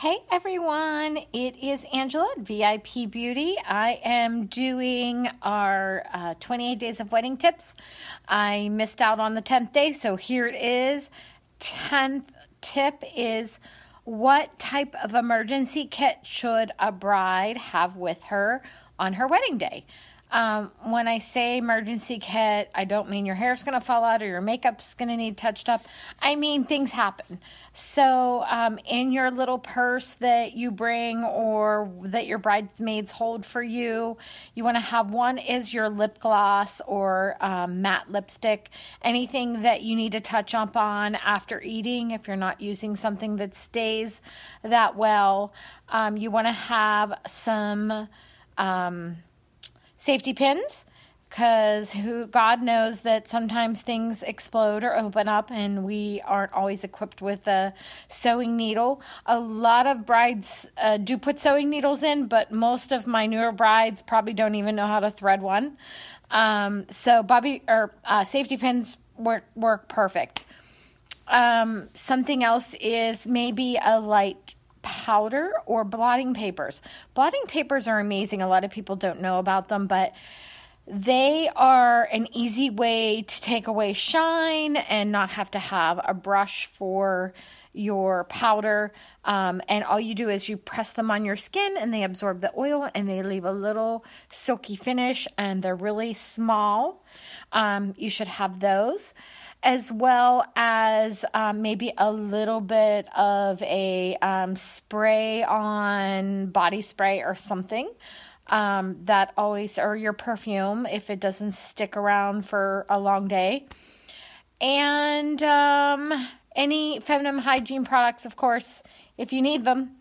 Hey everyone, it is Angela at VIP Beauty. I am doing our uh, 28 days of wedding tips. I missed out on the 10th day, so here it is. 10th tip is what type of emergency kit should a bride have with her on her wedding day? Um, when I say emergency kit, I don't mean your hair's going to fall out or your makeup's going to need touched up. I mean things happen. So, um, in your little purse that you bring or that your bridesmaids hold for you, you want to have one is your lip gloss or um, matte lipstick, anything that you need to touch up on after eating if you're not using something that stays that well. Um, you want to have some um, safety pins because who God knows that sometimes things explode or open up and we aren't always equipped with a sewing needle. A lot of brides uh, do put sewing needles in, but most of my newer brides probably don't even know how to thread one. Um, so bobby or uh, safety pins work work perfect. Um, something else is maybe a light powder or blotting papers. Blotting papers are amazing. A lot of people don't know about them, but they are an easy way to take away shine and not have to have a brush for your powder. Um, and all you do is you press them on your skin and they absorb the oil and they leave a little silky finish and they're really small. Um, you should have those as well as um, maybe a little bit of a um, spray on body spray or something. Um, that always, or your perfume if it doesn't stick around for a long day. And um, any feminine hygiene products, of course, if you need them.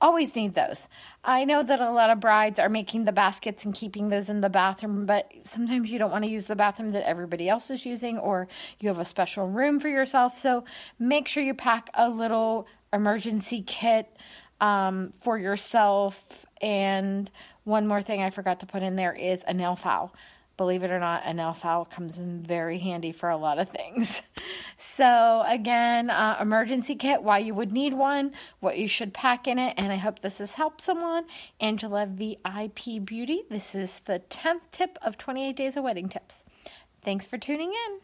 Always need those. I know that a lot of brides are making the baskets and keeping those in the bathroom, but sometimes you don't want to use the bathroom that everybody else is using, or you have a special room for yourself. So make sure you pack a little emergency kit um, for yourself. And one more thing I forgot to put in there is a nail file believe it or not, a nail file comes in very handy for a lot of things. So, again, uh, emergency kit, why you would need one, what you should pack in it, and I hope this has helped someone. Angela VIP Beauty, this is the 10th tip of 28 Days of Wedding Tips. Thanks for tuning in.